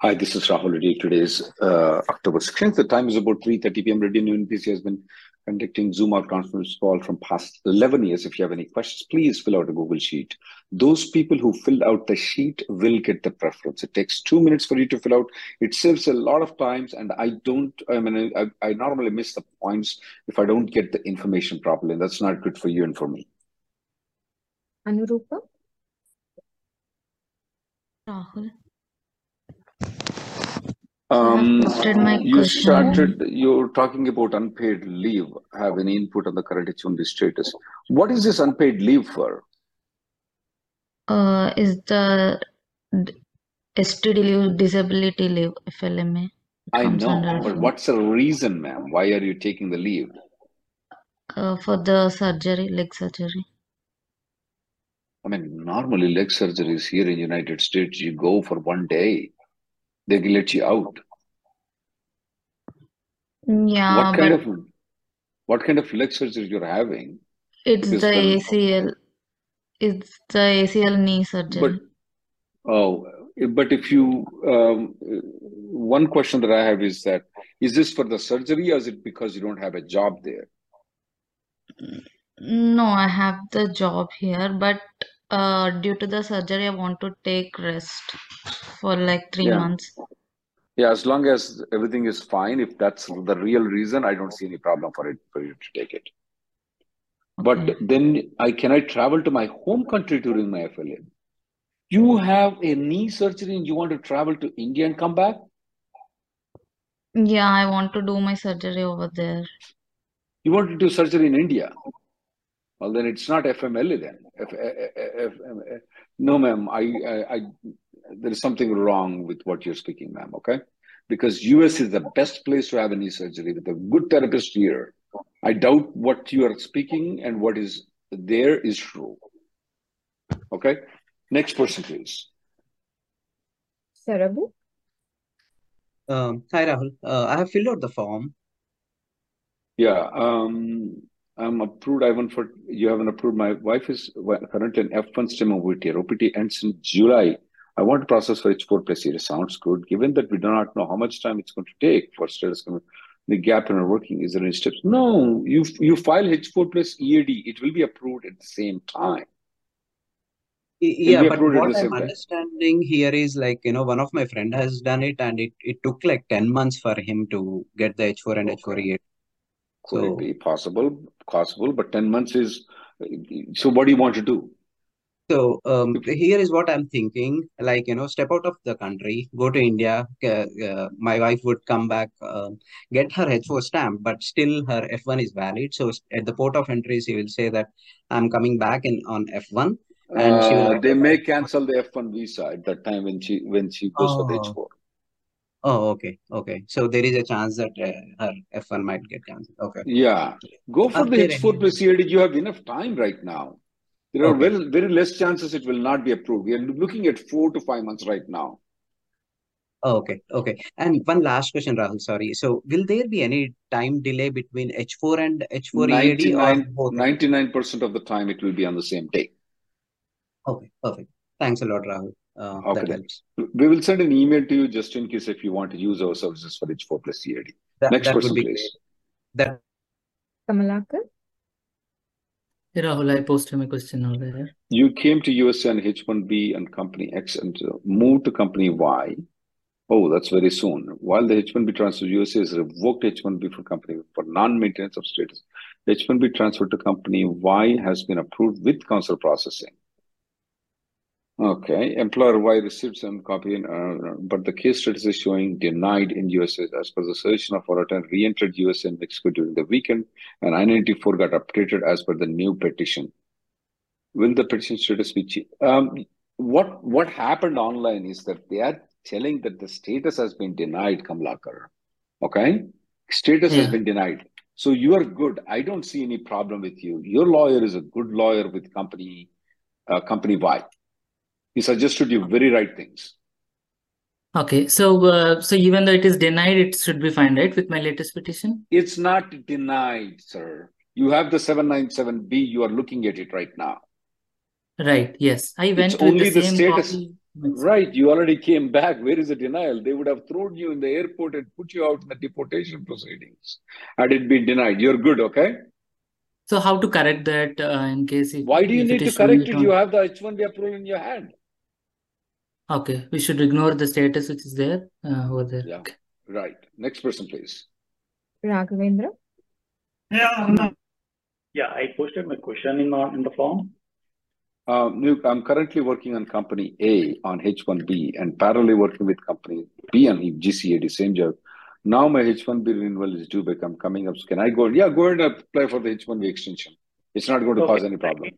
Hi, this is Rahul Reddy. Today is uh, October 16th. The time is about 3.30 p.m. Reddy Neumann PC has been conducting Zoom out conference call from past 11 years. If you have any questions, please fill out a Google Sheet. Those people who filled out the sheet will get the preference. It takes two minutes for you to fill out. It saves a lot of times, and I don't, I mean, I, I normally miss the points if I don't get the information properly. That's not good for you and for me. Anurupa? Rahul. Um, you question. started, you're talking about unpaid leave. Have any input on the current H1B status? What is this unpaid leave for? Uh, is the STD leave, disability leave, FLMA? I know, but what's the reason, ma'am? Why are you taking the leave? Uh, for the surgery, leg surgery. I mean, normally leg surgeries here in United States, you go for one day, they will let you out. Yeah, What kind of what kind of leg surgery you're having? it's the ACL. It's the ACL knee surgery. but oh, but if you um, one question that I have is that is this for the surgery or is it because you don't have a job there? No, I have the job here, but uh, due to the surgery, I want to take rest for like three Yeah. months. Yeah, as long as everything is fine, if that's the real reason, I don't see any problem for it for you to take it. But then I can I travel to my home country during my FLA? You have a knee surgery and you want to travel to India and come back? Yeah, I want to do my surgery over there. You want to do surgery in India? Well, then it's not FMLA then. F, F, F, no, ma'am. I, I, I, there is something wrong with what you're speaking, ma'am. Okay, because US is the best place to have a knee surgery with a good therapist here. I doubt what you are speaking and what is there is true. Okay, next person, please. Sarabu? Um, hi Rahul. Uh, I have filled out the form. Yeah, um, I'm approved. I haven't for you haven't approved. My wife is wa- currently an F1 STEM OPT. Her OPT ends in July. I want to process for H4 plus year. Sounds good. Given that we do not know how much time it's going to take for status the gap in our working, is there any steps? No, you you file H4 plus EAD. It will be approved at the same time. It Yeah, but what I'm time. understanding here is like, you know, one of my friend has done it and it, it took like 10 months for him to get the H4 and H4 EAD. Could it So, be possible? Possible, but 10 months is. So what do you want to do? So um, here is what I'm thinking, like, you know, step out of the country, go to India. Uh, uh, my wife would come back, um, get her H4 stamp, but still her F1 is valid. So at the port of entry, she will say that I'm coming back in on F1 and she will Uh, they may for H4. cancel the F1 visa at that time when she when she goes for the Oh, H4. oh, okay, okay. So there is a chance that uh, her F1 might get cancelled. Okay. Yeah, go for Are the H4 any? plus EAD. You have enough time right now. There are Okay. very very less chances it will not be approved. We are looking at four to five months right now. Oh, okay, okay. And one last question, Rahul, sorry. So will there be any time delay between H4 and H4 EAD or 99 both? 99% of the time it will be on the same day. Okay, perfect. Thanks a lot, Rahul. Uh, Okay that helps. We will send an email to you just in case if you want to use our services for H4 plus EAD. That Next that would be please. great. That Kamalakar? Rahul, I posted my question over there. You came to USA on H1B and company X and moved to company Y. Oh, that's very soon. While the H-1B transfer, USA has revoked H-1B for company for non-maintenance of status. H-1B transfer to company Y has been approved with consular processing. Okay, employer Y received some copy, uh, but the case status is showing denied in USA as per the suggestion of our attorney re-entered USA and Mexico during the weekend, and I-94 got updated as per the new petition. Will the petition status be changed? Um, what what happened online is that they are telling that the status has been denied, Kamlakar. Okay, status Yeah. has been denied. So you are good. I don't see any problem with you. Your lawyer is a good lawyer with company uh, company Y. He suggested you very right things. Okay, so uh, so even though it is denied, it should be fine, right, with my latest petition? It's not denied, sir. You have the 797B. You are looking at it right now. Right, yes. I went It's only the the same status. copy. Right. You already came back. Where is the denial? They would have thrown you in the airport and put you out in the deportation proceedings had it been denied. You're good, okay? So how to correct that uh, in case if, Why do you need to correct it it? You have the H-1B approval in your hand. Okay, we should ignore the status which is there uh, over there. Yeah. Okay. Right. Next person, please. Raghavendra. Yeah, no. Yeah, I posted my question in the, in the form. Um, Nuke, I'm currently working on company A on H1B and parallelly working with company B on GCAD, same job. Now my H1B renewal is due back. I'm coming up. So Can I go? Yeah, go ahead and apply for the H1B extension. It's not going to cause any problem.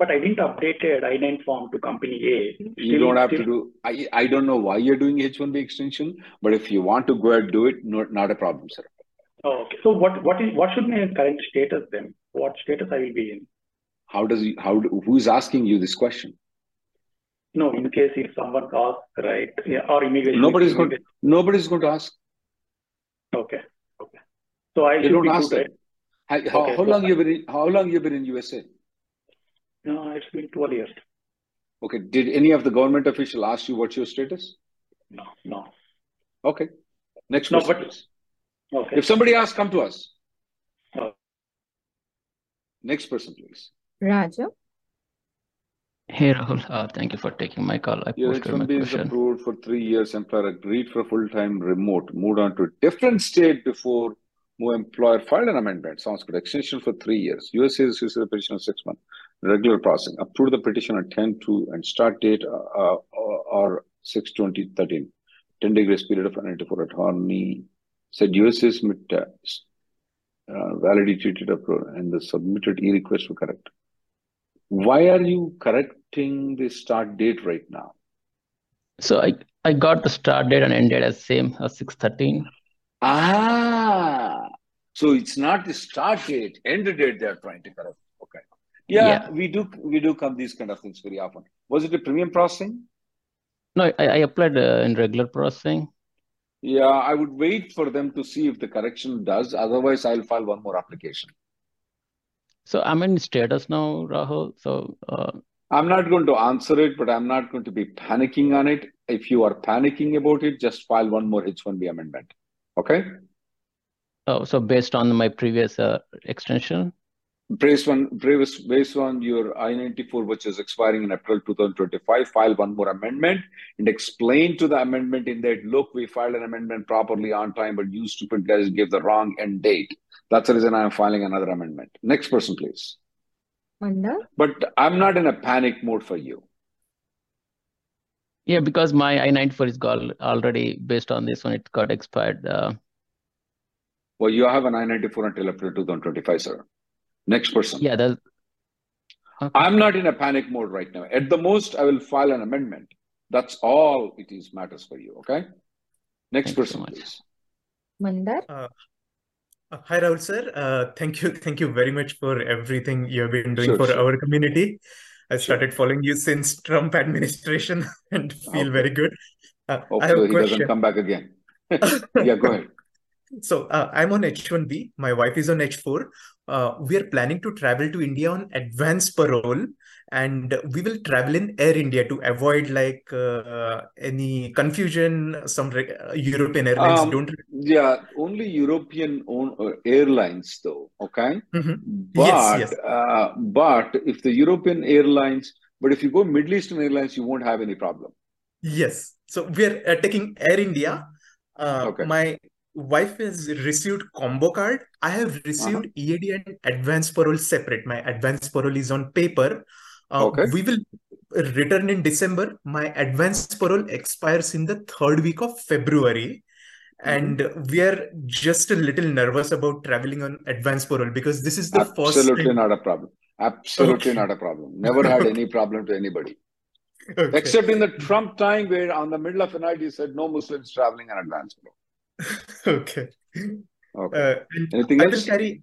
But I didn't updated I-9 form to company A. You Still- don't have to do, I, I don't know why you're doing H1B extension, but if you want to go ahead, do it. No, not a problem, sir. Oh, okay. So what, what is, what should my current status then? What status I will be in? How does, he- how, do- who is asking you this question? No, in case if someone asks, right, yeah, or immigration. Nobody's going, nobody's going to ask. Okay, okay. So I should don't ask good, that. How, how, Okay, how so long I- you been in, how long you been in USA? Right? No, it's been 12 years. Okay, did any of the government official ask you what's your status? No, no. Okay, next No, person, but- Okay. If somebody asks, come to us. Oh. Next person, please. Raja. Hey Rahul, uh, thank you for taking my call. I Your posted my H-1B is question. approved for three years. Employer agreed for full-time remote, moved on to a different state before move employer filed an amendment. Sounds good. Extension for three years. USA is using the petition of six months. Regular processing. Approve the petition on 10-2 and start date uh, uh, or 6-20-13. 10 day grace period of penalty for attorney. Said USA is mid, uh, validity treated approved and the submitted e-request were correct. Why are you correcting the start date right now? So I, I got the start date and end date as same as 613. Ah, so it's not the start date, end date they are trying to correct. Yeah, Yeah. we do we do come these kind of things very often. Was it a premium processing? No, I, I applied uh, in regular processing. Yeah, I would wait for them to see if the correction does. Otherwise, I'll file one more application. So I'm in status now, Rahul. So uh, I'm not going to answer it, but I'm not going to be panicking on it. If you are panicking about it, just file one more H1B amendment. Okay? oh, so based on my previous uh, extension. Based on previous, based on your I-94, which is expiring in April 2025, file one more amendment and explain to the amendment in that, look, we filed an amendment properly on time, but you stupid guys gave the wrong end date. That's the reason I'm filing another amendment. Next person, please. Mandar. But I'm not in a panic mode for you. Yeah, because my I-94 is got already based on this one, it got expired. Uh, Well, you have an I-94 until April 2025, sir. Next person. yeah, that's okay. I'm not in a panic mode right now. At the most, I will file an amendment. That's all it is matters for you. Okay. Next Thank you so person, please. Mandar. Uh, uh, hi, Rahul sir. Uh, thank you, thank you very much for everything you have been doing Sure, for sure. our community. I Sure. started following you since Trump administration and feel Okay. very good. Uh, I have a he doesn't come back again. yeah, go ahead. So uh, I'm on H1B. My wife is on H4. Uh, we are planning to travel to India on advance parole, and we will travel in Air India to avoid like uh, any confusion. Some re- uh, European airlines Um, don't. yeah, only European own uh, airlines, though. Okay, Mhm. but Yes, yes. Uh, but if the European airlines, but if you go Middle Eastern airlines, you won't have any problem. Yes. So we're uh, taking Air India. Uh, Okay. my wife has received combo card. I have Uh-huh. received EAD and advance parole separate. My advance parole is on paper. Uh, Okay. we will return in December. My advance parole expires in the third week of February. And we are just a little nervous about traveling on advance parole because this is the first Absolutely not a problem. Absolutely Okay. not a problem. Never had any problem to anybody. Okay. Except in the Trump time where on the middle of the night he said no Muslims traveling on advance. Okay. Okay. Uh, and Anything I will carry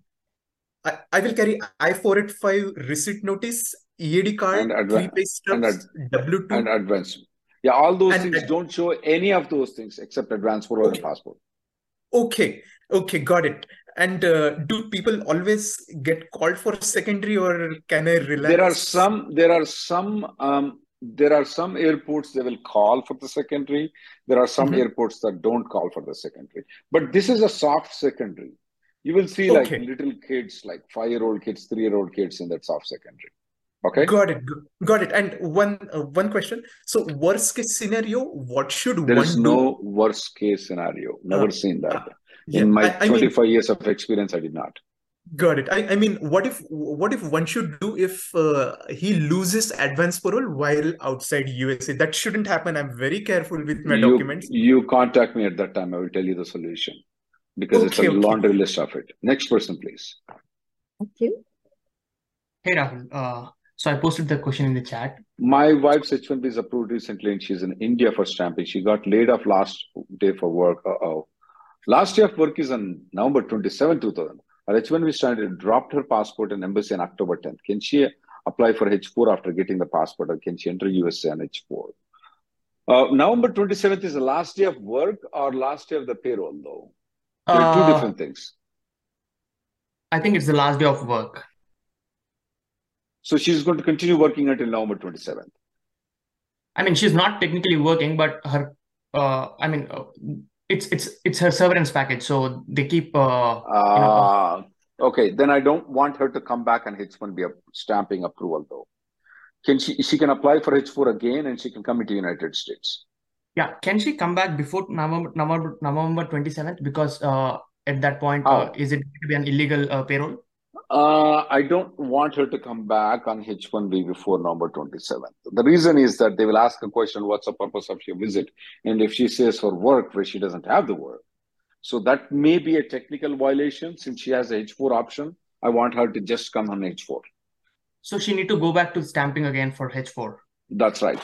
I, I will carry I-485 receipt notice, EAD And card, adva- three and ad- stubs, W-2, and advance. Yeah, all those and things ad- don't show any of those things except advance and okay. passport. Okay, okay, got it. And uh, do people always get called for secondary or can I rely? There are some, there are some, um, there are some airports they will call for the secondary. There are some Mhm. airports that don't call for the secondary. But this is a soft secondary. You will see like little kids, like five-year-old kids, three-year-old kids in that soft secondary. Okay. got it, got it. And one uh, one question. So worst case scenario, what should There is one do? no worst case scenario. Never Uh, seen uh, that. yeah, In my I, I mean, 25 years of experience, I did not. Got it. I, I mean, what if what if one should do if uh, he loses advance parole while outside USA? That shouldn't happen. I'm very careful with my You documents. you contact me at that time. I will tell you the solution because it's a Okay, okay. laundry list of it. Next person, please. Thank you. Hey Rahul, uh, so I posted the question in the chat. My wife's H1B is approved recently, and she's in India for stamping. She got laid off last day for work. Uh-oh. Last day of work is on November 27, 2000. Her H1B standard dropped her passport and embassy on October 10th. Can she apply for H4 after getting the passport, or can she enter USA on H4? Uh, November 27th is the last day of work or last day of the payroll, though? There are two Uh, different things. I think it's the last day of work. So she's going to continue working until November 27th. I mean, she's not technically working, but her, uh, I mean, uh, it's it's it's her severance package, so they keep, uh, you know, Uh, okay, then I don't want her to come back on H1B ap- stamping approval, though. Can she, she can apply for H4 again and she can come into United States. yeah. Can she come back before November November November 27th? Because uh, at that point, uh, How? is it going to be an illegal uh, payroll? Uh, I don't want her to come back on H1B before November 27th. The reason is that they will ask a question, what's the purpose of your visit? And if she says for work where she doesn't have the work, so that may be a technical violation since she has a H4 option. I want her to just come on H4. So she need to go back to stamping again for H4. That's right.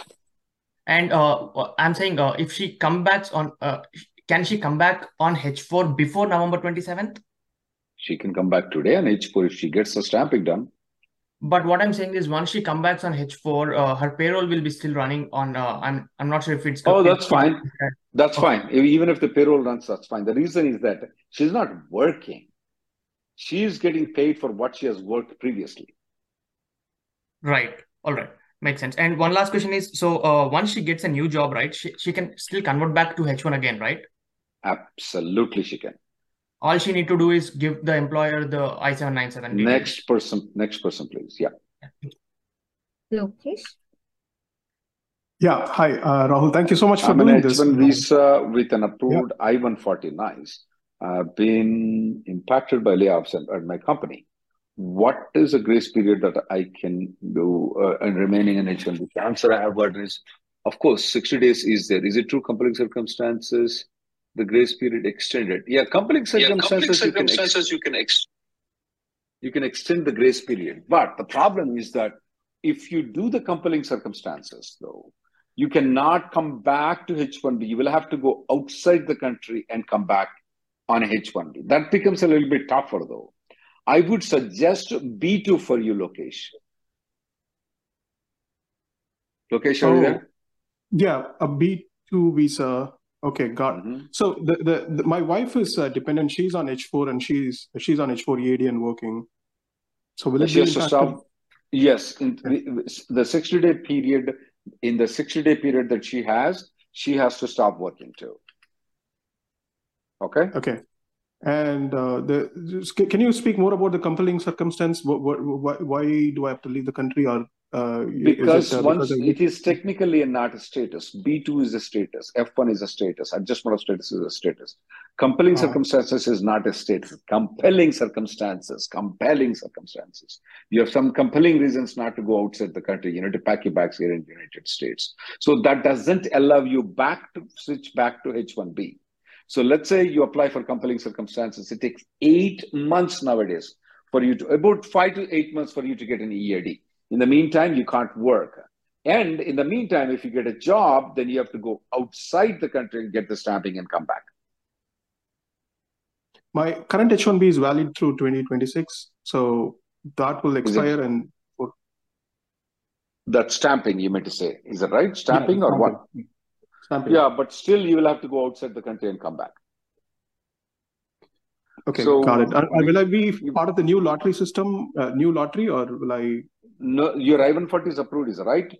And uh, I'm saying, uh, if she comes back on, uh, can she come back on H4 before November 27th? She can come back today on H4 if she gets the stamping done. But what I'm saying is, once she comes back on H4, uh, her payroll will be still running on. Uh, I'm I'm not sure if it's. Oh, that's fine. That's Okay. fine. Even if the payroll runs, that's fine. The reason is that she's not working. She's getting paid for what she has worked previously. Right. All right. Makes sense. And one last question is, so uh, once she gets a new job, right, she, she can still convert back to H1 again, right? Absolutely, she can. All she need to do is give the employer the I-797 details. Next person, next person, please. Yeah. Lokesh. Yeah, hi, uh, Rahul. Thank you so much for I'm an doing this. H1 visa with an approved I-149s. I've been impacted by layoffs at, at my company. What is the grace period that I can do uh, and remaining in H1 visa? The answer I have got is, of course, 60 days is there. Is it true compelling circumstances? The grace period extended. Yeah, compelling circumstances, you can ex- you can ex- you can extend the grace period. But the problem is that if you do the compelling circumstances, though, you cannot come back to H1B. You will have to go outside the country and come back on H1B. That becomes a little bit tougher, though. I would suggest B2 for you, Lokesh. Lokesh, are you Oh, yeah, a B2 visa. Okay, got it. Mhm. So the, the, the my wife is uh, dependent. She's on H4 and she's she's on H4 EAD and working. So will it She be has to stop. Yes, in the, the 60 day period, in the 60 day period that she has, she has to stop working too. Okay. Okay. And uh, the can can you speak more about the compelling circumstance? What, what, why, why do I have to leave the country, or Uh, because it, uh, once because it is technically a not a status, B2 is a status, F1 is a status, adjustment of status is a status. Compelling Ah. circumstances is not a status. Compelling circumstances, compelling circumstances. You have some compelling reasons not to go outside the country, you know, to pack your bags here in the United States. So that doesn't allow you back to switch back to H1B. So let's say you apply for compelling circumstances. It takes eight months nowadays for you to, about five to eight months for you to get an EAD. In the meantime, you can't work. And in the meantime, if you get a job, then you have to go outside the country and get the stamping and come back. My current H1B is valid through 2026, so that will expire and for that stamping, you meant to say? Is it right? Stamping yeah, or what? Stamping. Yeah, but still you will have to go outside the country and come back. Okay, So got it. Uh, uh, will I be part of the new lottery system, uh, new lottery, or will I? no, your I-140 is approved, is it right?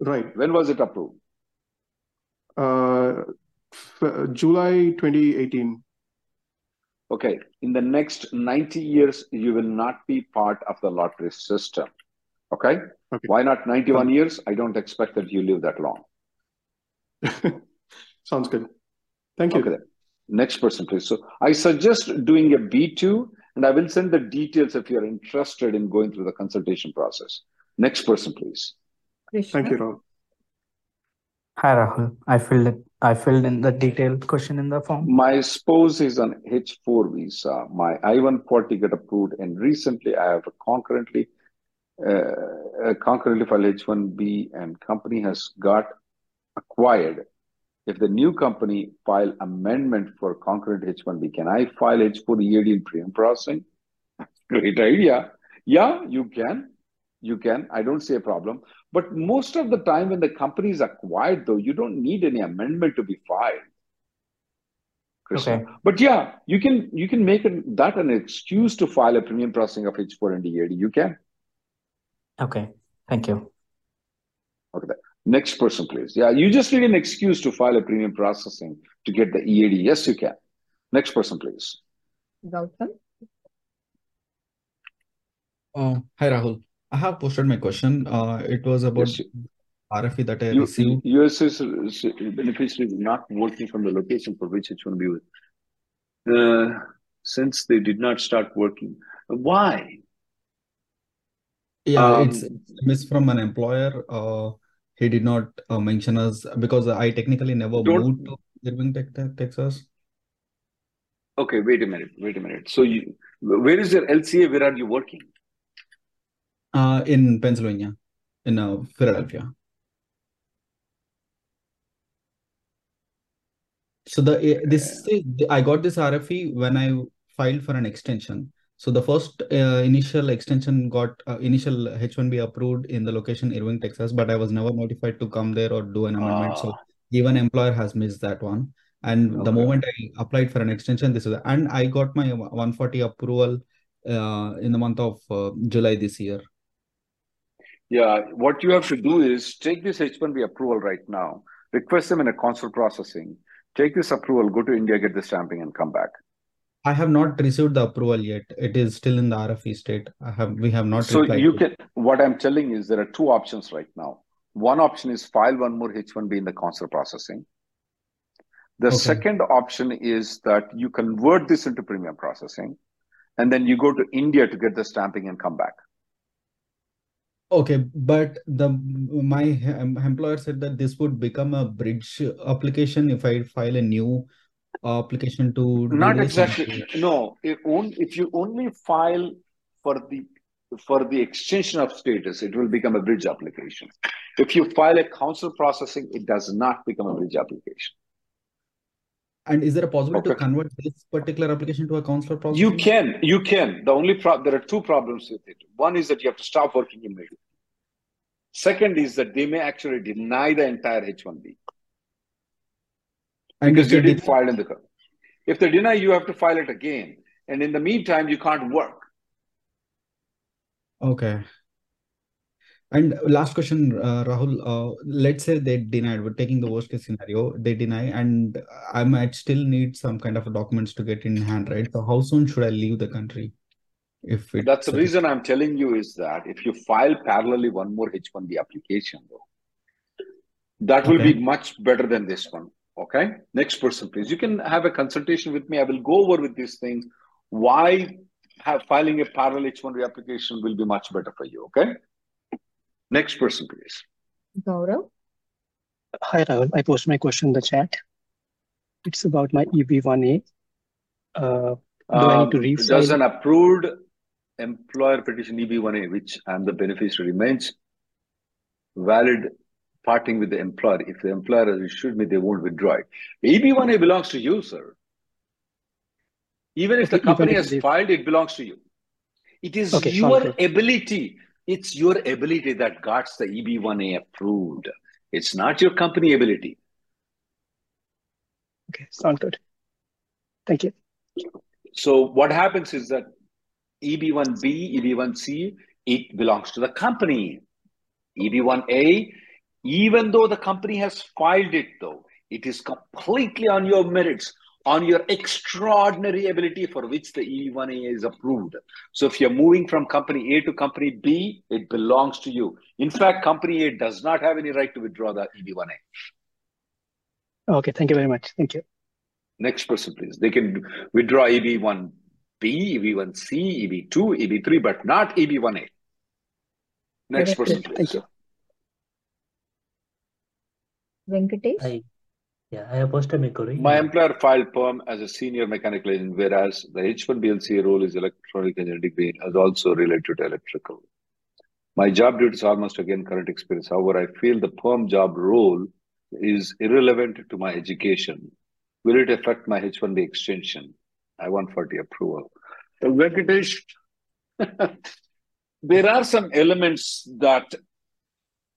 Right. When was it approved? Uh, July 2018. Okay, in the next 90 years, you will not be part of the lottery system. Okay? Okay. Why not 91 years? I don't expect that you live that long. Sounds good. Thank you. Okay. Next person, please. So I suggest doing a B2, and I will send the details if you're interested in going through the consultation process. Next person, please. Thank you, Rahul. Hi Rahul. I filled it. I filled in the detailed question in the form. My spouse is on H4 visa. My I-140 got approved, and recently I have concurrently uh, concurrently filed H1B, and company has got acquired. If the new company file amendment for concurrent H1B, can I file H4 EAD in premium processing? Great idea. Yeah, you can. You can. I don't see a problem. But most of the time, when the company is acquired, though, you don't need any amendment to be filed. Krishna. Okay. But yeah, you can you can make it, that an excuse to file a premium processing of H4 and EAD. You can. Okay. Thank you. Okay. Then. Next person, please. Yeah, you just need an excuse to file a premium processing to get the EAD. Yes, you can. Next person, please. Gautam. Uh, hi Rahul. I have posted my question. Uh, it was about Yes, RFE that I you, received. US is beneficiary is not working from the location for which H1B was. Uh, since they did not start working. Why? Yeah, Um, it's it's miss from an employer. Uh, he did not uh, mention us because I technically never Don't- moved to Irving, Tex- Tex- Texas. Okay, wait a minute. Wait a minute. So you, where is your LCA? Where are you working? Uh, in Pennsylvania, in uh, Philadelphia. So the eh, this I got this RFE when I filed for an extension. So the first uh, initial extension got uh, initial H1B approved in the location Irving, Texas, but I was never notified to come there or do an amendment. So Ah. even employer has missed that one. And the moment I applied for an extension, this is and I got my 140 approval uh, in the month of uh, July this year. Yeah, what you have to do is take this H1B approval right now, request them in a consul processing, take this approval, go to India, get the stamping, and come back. I have not received the approval yet. It is still in the RFE state. I have we have not So you can, what I'm telling is there are two options right now. One option is file one more H1B in the consul processing. The Okay. second option is that you convert this into premium processing, and then you go to India to get the stamping and come back. Okay, but the my em- employer said that this would become a bridge application if I file a new application to Not exactly. No, if only if you only file for the for the extension of status, it will become a bridge application. If you file a consular processing, it does not become a bridge application. And is there a possibility to convert this particular application to a consular You can, you can. The only pro there are two problems with it. One is that you have to stop working immediately. Second is that they may actually deny the entire H1B And because if you did, file in the. co- If they deny, you have to file it again, and in the meantime, you can't work. okay. And last question, uh, Rahul. Uh, let's say they denied. We're taking the worst case scenario. They deny, and I might still need some kind of documents to get in hand, right? So how soon should I leave the country? if it That's the reason I'm telling you is that if you file parallelly one more H1B application, though, that will be much better than this one. Okay. Next person, please. You can have a consultation with me. I will go over with these things. Why have filing a parallel H1B application will be much better for you. Okay. Next person, please. Gaurav. Hi, Rahul. I posted my question in the chat. It's about my EB1A. Uh, do I need to Um, does an approved employer petition EB1A, which I'm the beneficiary, remains valid parting with the employer. If the employer has issued me, they won't withdraw it. EB1A belongs to you, sir. Even if the Okay, even company has filed, it belongs to you. It is Okay, your ability. It's your ability that got the EB1A approved. It's not your company ability. Okay, sound good. Thank you. So what happens is that E EB1B, EB1C, it belongs to the company. EB1A, even though the company has filed it, though, it is completely on your merits, on your extraordinary ability for which the EB1A is approved. So if you're moving from company A to company B, it belongs to you. In fact, company A does not have any right to withdraw the E EB1A. Okay, thank you very much. Thank you. Next person, please. They can withdraw EB1B, EB1C, EB2, EB3, but not EB1A. Next person, Thank please. you. Venkatesh. I yeah, I have posted my query. My employer filed perm as a senior mechanical engineer, whereas the H1BLC role is electronic engineering degree as also related to electrical. My job duties are almost again current experience. However, I feel the perm job role is irrelevant to my education. Will it affect my H1B extension? I want for the approval. Venkatesh, there are some elements that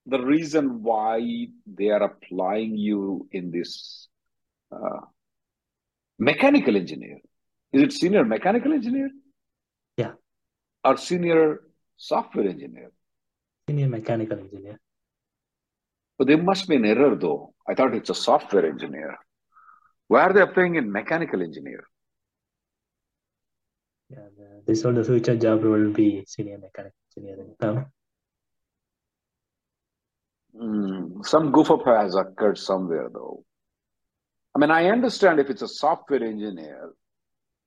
the reason why they are applying you in this uh, mechanical engineer. Is it senior mechanical engineer? Yeah, or senior software engineer? Senior mechanical engineer. but there must be an error though. I thought it's a software engineer. Why are they applying in mechanical engineer? Yeah, this all the future job will be senior mechanical engineering. Hmm, some goof up has occurred somewhere though i mean i understand if it's a software engineer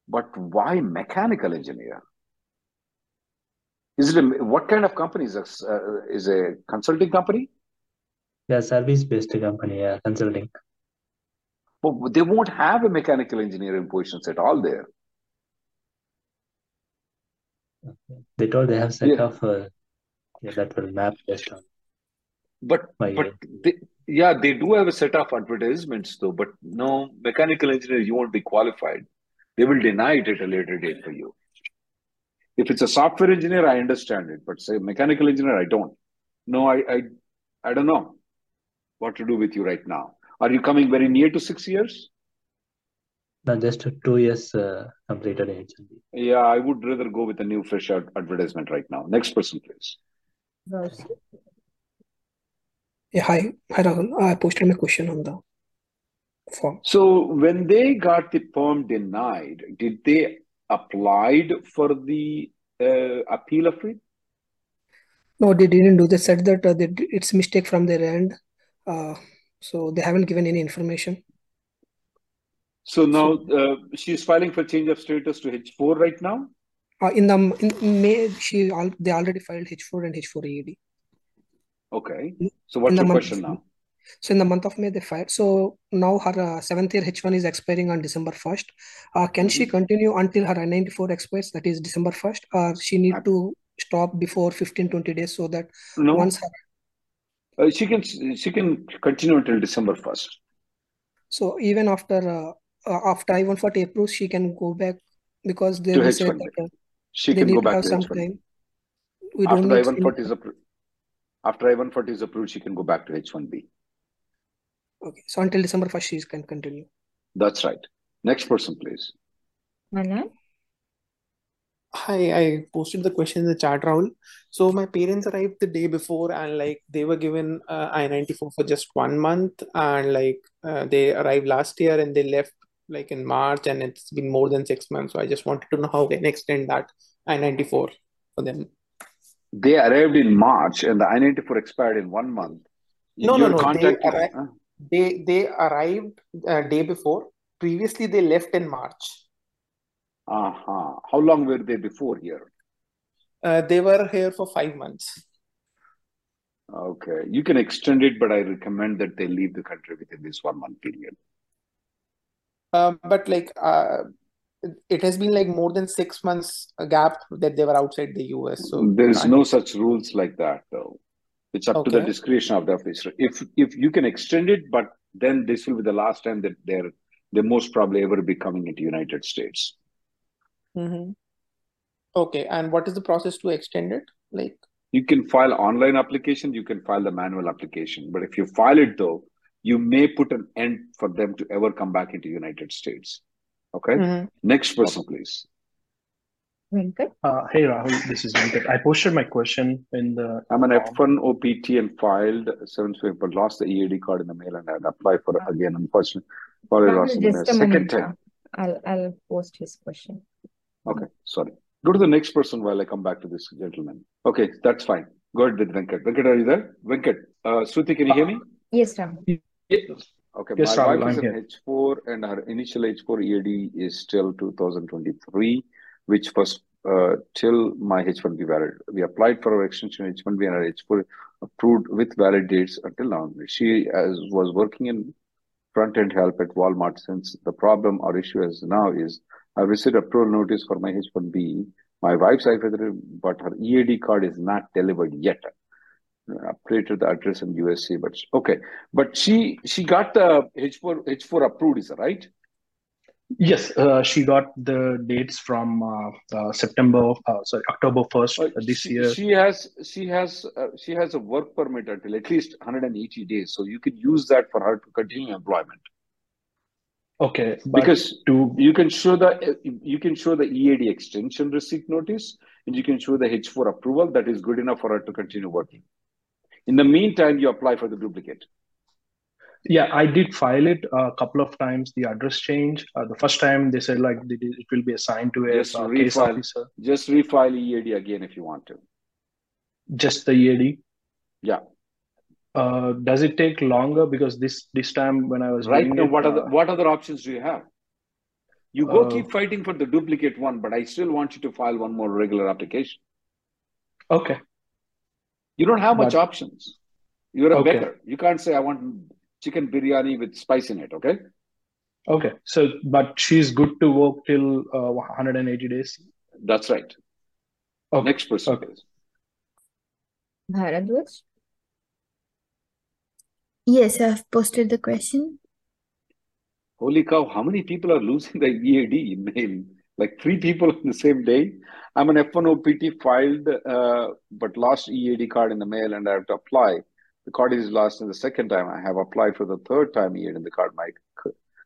but why mechanical engineer is it a, what kind of company is a, uh, is a consulting company yeah, service-based company, yeah, consulting. But they won't have a mechanical engineering positions at all there. They told they have set Yeah. off uh, yeah, that will map based on But my but they, yeah, they do have a set of advertisements though. But no, mechanical engineer, you won't be qualified. They will deny it at a later date for you. If it's a software engineer, I understand it, but say mechanical engineer, I don't. No, I I, I don't know what to do with you right now. Are you coming very near to six years? not just two years uh, completed in H1B. Yeah, I would rather go with a new fresh ad- advertisement right now. Next person, please. Yeah, hi. Hi, Rahul. I posted my question on the form. So when they got the perm denied, did they applied for the uh, appeal of it? No, they didn't do. They said that uh, they, it's mistake from their end. Uh, so they haven't given any information. So now uh, she's filing for change of status to H4 right now. Uh, in the in May, she all they already filed H4 and H4 AED. Okay. So what's the question now? So in the month of May, they filed. So now her uh, seventh year H1 is expiring on December 1st. Uh, can she Mhm. continue until her I-94 expires, that is December 1st, or she need to stop before 15, 20 days so that No, once her, uh, she can she can continue until December first. so even after uh, uh, after I-140 approves, she can go back because they To will say H1B. that uh, She they can go back have to some H1B. time. We After don't the I-140 is approved, after I-140 is approved, she can go back to H1B. Okay, so until December 1st, she can continue. That's right. Next person, please. Manan. Hi, I posted the question in the chat, Rahul. So my parents arrived the day before, and like they were given uh, I-94 for just one month, and like uh, they arrived last year and they left like in March, and it's been more than six months. So I just wanted to know how can I extend that I-94 for them. They arrived in March and the I-94 expired in one month. No, You're no, no. They contacting. arrived. uh, They they arrived uh, day before. Previously, they left in March. uh-huh. How long were they before here? Uh, they were here for five months. Okay. You can extend it, but I recommend that they leave the country within this one month period. Um, but like uh, it has been like more than six months a gap that they were outside the US. So There is no such rules like that, though. It's up to the discretion of the officer. If if you can extend it, but then this will be the last time that they're they most probably ever be coming into United States. Mhm. Okay, and what is the process to extend it? Like, You can file online application, you can file the manual application. But if you file it though, you may put an end for them to ever come back into United States. Okay? Mhm. Next person, please. Venkat? Uh, hey Rahul, this is Venkat. I posted my question in the I'm an. F1 OPT and filed seventh Feb, but lost the EAD card in the mail and I had applied for it again. Unfortunately, probably Rahul, lost it in a second moment. time. uh, I'll I'll post his question. Okay, sorry. Go to the next person while I come back to this gentleman. Okay, that's fine. Go ahead with Venkat. Venkat, are you there? Venkat, uh, Shruti, can you hear me? Yes, Ram. Okay, Yes, my wife is an. H4 and her initial H4 EAD is till 2023, which was uh, till my H1B valid. We applied for our extension H1B and our H4 approved with valid dates until now. She as, was working in front-end help at Walmart since the problem or issue is now is I received approval notice for my H1B. My wife's I-5, but her EAD card is not delivered yet. Updated the address in USC, but okay. But she she got the H4 H4 approved, is that right? Yes, uh, she got the dates from uh, uh, September, uh, sorry, October 1st Uh, this she, year. she has she has uh, she has a work permit until at least 180 days, so you can use that for her to continue employment Okay, because to you can show the you can show the EAD extension receipt notice and you can show the H4 approval that is good enough for her to continue working. In the meantime, you apply for the duplicate. yeah, I did file it a couple of times. The address change. Uh, the first time they said like it will be assigned to a Just uh, case refile officer, just refile EAD again if you want to. just the EAD. Yeah. Uh, does it take longer? Because this this time when I was Right now, it, what other uh, what other options do you have? You go uh, keep fighting for the duplicate one, but I still want you to file one more regular application. okay, You don't have much but options. You're a okay, beggar. You can't say I want chicken biryani with spice in it, okay? okay. So, but she's good to work till uh, 180 days. That's right. Okay, Next person, okay. Bharadwaj? Yes, I've posted the question. Holy cow, how many people are losing their EAD in mail? Like three people on the same day. I'm an F1 OPT filed, uh, but lost EAD card in the mail and I have to apply. The card is lost in the second time. I have applied for the third time EAD in the card. My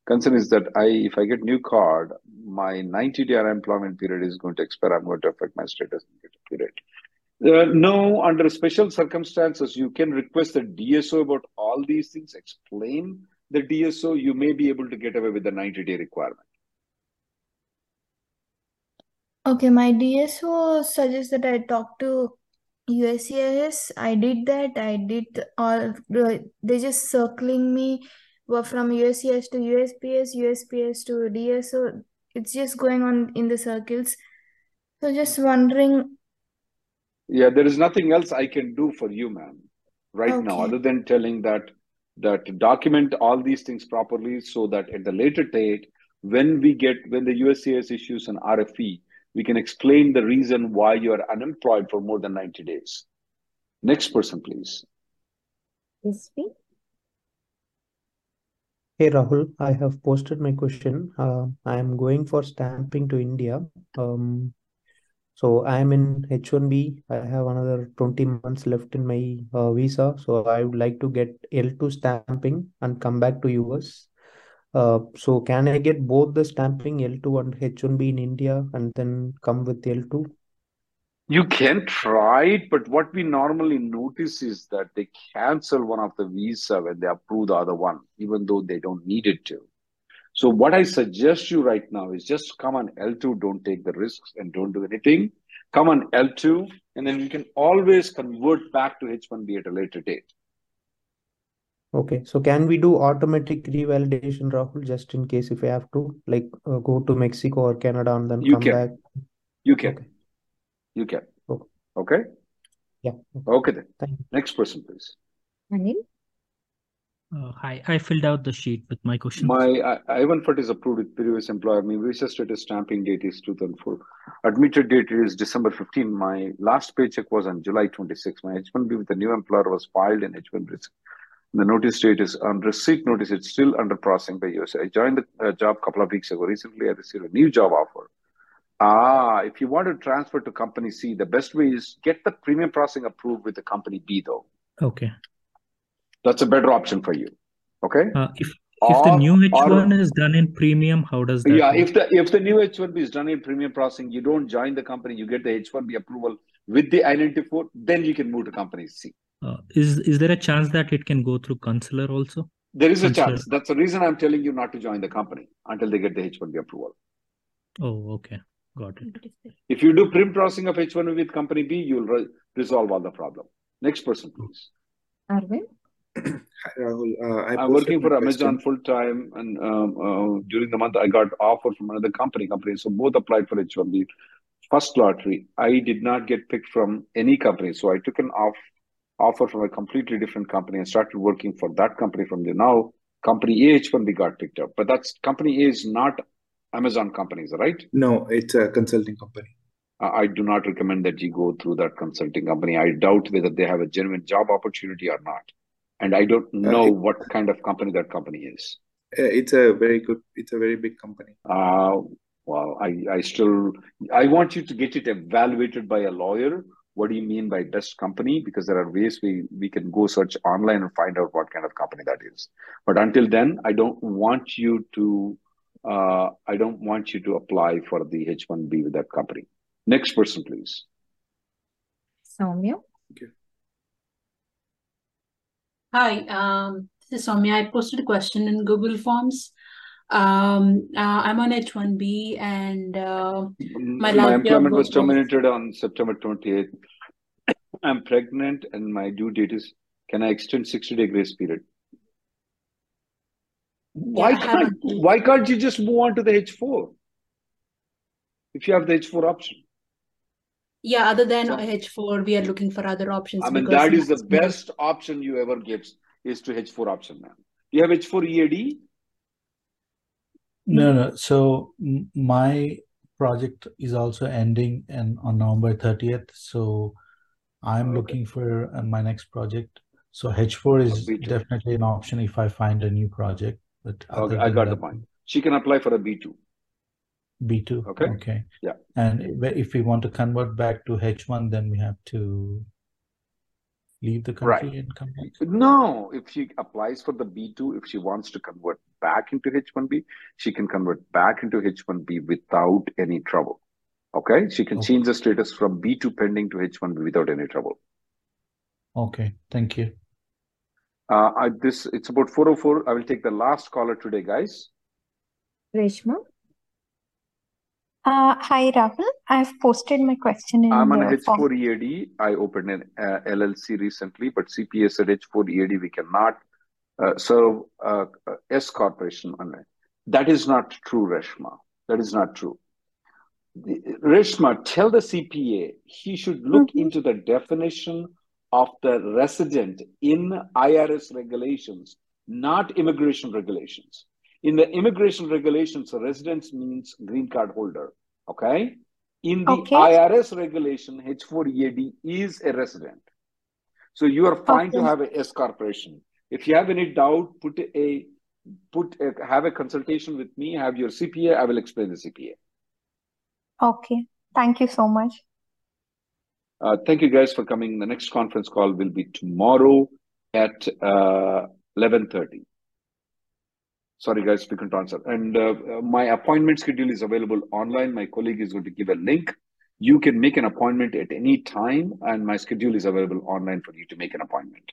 concern is that I, if I get new card, my 90 day unemployment period is going to expire. I'm going to affect my status period. Uh, no, under special circumstances, you can request the DSO about all these things, explain the DSO, you may be able to get away with the 90 day requirement. Okay, my DSO suggests that I talk to USCIS. I did that. I did all. They're just circling me uh, from USCIS to USPS, USPS to DSO. It's just going on in the circles. So just wondering. Yeah, there is nothing else I can do for you, ma'am, right now, other than telling that that document all these things properly so that at the later date, when we get when the USCIS issues an RFE, we can explain the reason why you are unemployed for more than 90 days. Next person, please. SV? Hey Rahul, I have posted my question. Uh, I am going for stamping to India. Um, so I am in H1B. I have another 20 months left in my uh, visa. So I would like to get L2 stamping and come back to US. Uh, so can I get both the stamping L2 and H1B in India and then come with L2? You can try it, but what we normally notice is that they cancel one of the visa when they approve the other one, even though they don't need it to. So what I suggest you right now is just come on L2, don't take the risks and don't do anything. Come on L2, and then you can always convert back to H1B at a later date. Okay, so can we do automatic revalidation, Rahul, just in case if I have to, like uh, go to Mexico or Canada and then You come can. back? You can. Okay. You can. Okay. Okay? Yeah. Okay then. Thank you. Next person, please. Anil? Uh, hi, I filled out the sheet with my questions. My I- I-140 is approved with previous employer. My visa status stamping date is 2004. Admitted date is December 15. My last paycheck was on July 26. My H1B with the new employer was filed in H1B. The notice date is on receipt notice. It's still under processing by US. I joined the uh, job a couple of weeks ago. Recently, I received a new job offer. Ah, if you want to transfer to company C, the best way is get the premium processing approved with the company B, though. Okay. That's a better option for you. Okay. Uh, if if the new H1 is done in premium, how does that Yeah, work? if the if the new H1B is done in premium processing, you don't join the company, you get the H1B approval with the I-94, then you can move to company C. Uh, is is there a chance that it can go through consular also? There is a chance. That's the reason I'm telling you not to join the company until they get the H1B approval. Oh, okay. Got it. If you do prim processing of H1B with company B, you'll re- resolve all the problem. Next person, please. Arvind? Hi, Rahul. Uh, I I'm working for Amazon question. full time, and um, uh, during the month I got offer from another company. Company, so both applied for H1B. First lottery, I did not get picked from any company, so I took an off offer from a completely different company and started working for that company from there. Now, company A H1B got picked up, but that's company A is not Amazon companies, right? No, it's a consulting company. Uh, I do not recommend that you go through that consulting company. I doubt whether they have a genuine job opportunity or not. And I don't know it- what kind of company that company is. Uh, It's a very good, it's a very big company. Uh, well, I, I still, I want you to get it evaluated by a lawyer. What do you mean by best company? Because there are ways we, we can go search online and find out what kind of company that is. But until then, I don't want you to, uh, I don't want you to apply for the H1B with that company. Next person, please. Soumya? Hi, um, this is Soumya. I posted a question in Google Forms. Um, uh, I'm on H1B and uh, my My employment was terminated on September 28th. I'm pregnant and my due date is, can I extend 60 day grace period? Why Yeah, can't, why can't you just move on to the H4? If you have the H4 option. Yeah, other than So- H4, we are looking for other options I mean, that is the best option you ever gives is to H4 option, man. You have H4 EAD? No, no. So my project is also ending in on November 30th. So I'm Okay. looking for uh, my next project. So H4 is B2. definitely an option if I find a new project. But Okay, I got the point. She can apply for a B2. B2. Okay. Okay. Yeah. And if we want to convert back to H1, then we have to leave the country Right. and come back. No, if she applies for the B2, if she wants to convert back into H1B, she can convert back into H1B without any trouble. Okay, she can change the status from B2 pending to H1B without any trouble. Okay. Thank you. Uh, I, this it's about 404. I will take the last caller today, guys. Reshma? Uh, hi, Rahul. I've posted my question in I'm on the. H4 EAD. I opened an uh, LLC recently, but CPA said H4 EAD we cannot uh, serve uh, S corporation online. That is not true, Reshma. That is not true. The- Reshma, tell the CPA he should look into the definition of the resident in IRS regulations, not immigration regulations. In the immigration regulations, residence means green card holder. Okay. In the Okay. IRS regulation, H4 EAD is a resident. So you are fine to have a S corporation. If you have any doubt, put a put a, have a consultation with me. Have your CPA. I will explain the CPA. Okay. Thank you so much. Uh, thank you guys for coming. The next conference call will be tomorrow at uh, 11:30. Sorry, guys, we couldn't answer. And uh, uh, my appointment schedule is available online. My colleague is going to give a link. You can make an appointment at any time, and my schedule is available online for you to make an appointment.